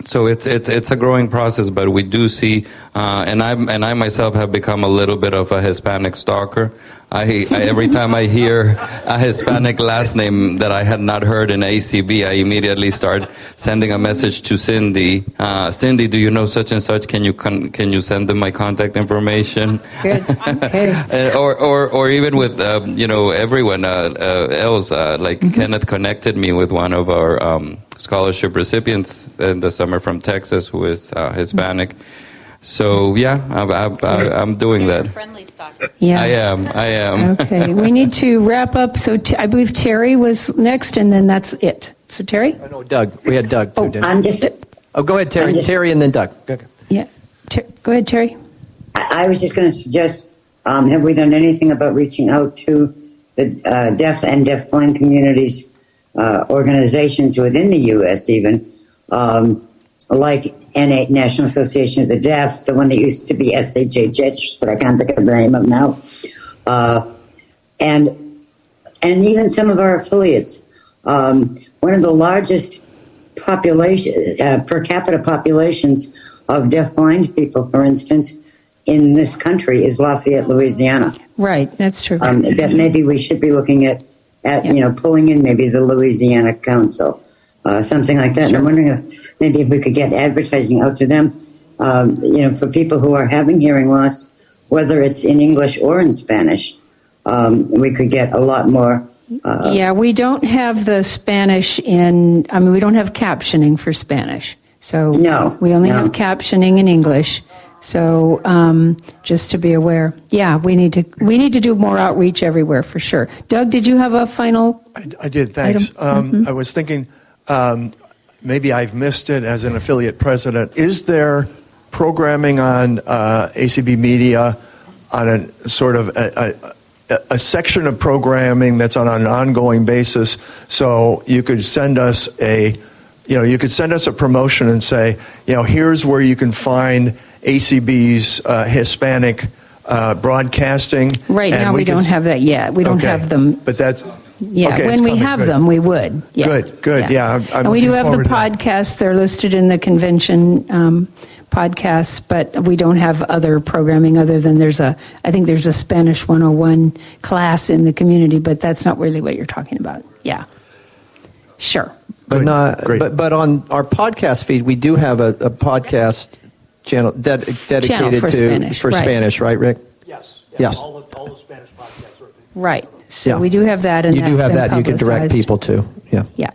so it's it's it's a growing process, but we do see, uh, and I and I myself have become a little bit of a Hispanic stalker. I, I, every time I hear a Hispanic last name that I had not heard in ACB, I immediately start sending a message to Cindy. Uh, Cindy, do you know such and such? Can you con- can you send them my contact information? Good. Okay. *laughs* or, or or even with um, you know everyone uh, uh else, uh, like mm-hmm. Kenneth connected me with one of our. Um, scholarship recipients in the summer from Texas who is uh, Hispanic. So yeah, I, am doing that. Yeah, I am. I am. okay, we need to wrap up. So t- I believe Terry was next, and then that's it. So Terry. Oh, no, Doug. We had Doug. Too, oh, I'm just. Oh, go ahead, Terry. Just, Terry, and then Doug. Okay. Yeah. Ter- go ahead, Terry. I, I was just going to suggest: um, Have we done anything about reaching out to the uh, deaf and deafblind communities? Uh, organizations within the U.S. even, um, like NA, National Association of the Deaf, the one that used to be SHHH, that I can't think of the name of now, uh, and and even some of our affiliates. Um, one of the largest population uh, per capita populations of deafblind people, for instance, in this country is Lafayette, Louisiana. Right, that's true. Um, that maybe we should be looking at at you know pulling in maybe the Louisiana Council, uh, something like that. Sure. And I'm wondering if maybe if we could get advertising out to them, um, you know, for people who are having hearing loss, whether it's in English or in Spanish, um, we could get a lot more. Uh, yeah, we don't have the Spanish in. I mean, we don't have captioning for Spanish. So no, we only no. have captioning in English. So um, just to be aware, yeah, we need to we need to do more outreach everywhere for sure. Doug, did you have a final? I, I did. Thanks. Um, mm-hmm. I was thinking um, maybe I've missed it as an affiliate president. Is there programming on uh, ACB Media on a sort of a, a, a, section of programming that's on an ongoing basis? So you could send us a you know you could send us a promotion and say you know here's where you can find ACB's uh, Hispanic uh, broadcasting. Right now, we, we don't s- have that yet. We don't okay. have them. But that's yeah. Okay, when we have good. them, we would. Yeah. Good, good. Yeah, yeah I'm, I'm and we do have the podcasts. They're listed in the convention um, podcasts, but we don't have other programming other than there's a. I think there's a Spanish 101 class in the community, but that's not really what you're talking about. Yeah. Sure. But not. Great. But but on our podcast feed, we do have a, a podcast channel ded- dedicated channel for to Spanish, for right. Spanish, right, Rick? Yes. Yes. All the, all the Spanish podcasts are. Right. So Yeah. we do have that, and you do have that. You can direct people to. Yeah. Yeah.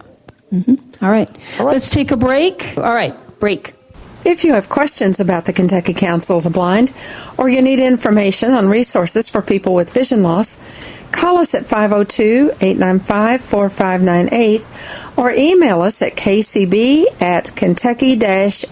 hmm All right. Let's take a break. All right. Break. If you have questions about the Kentucky Council of the Blind, or you need information on resources for people with vision loss, call us at 502 895 4598 or email us at kcb at kentucky acb.org.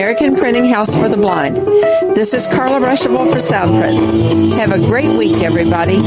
American Printing House for the Blind. This is Carla Ruschival for Soundprints. Have a great week, everybody.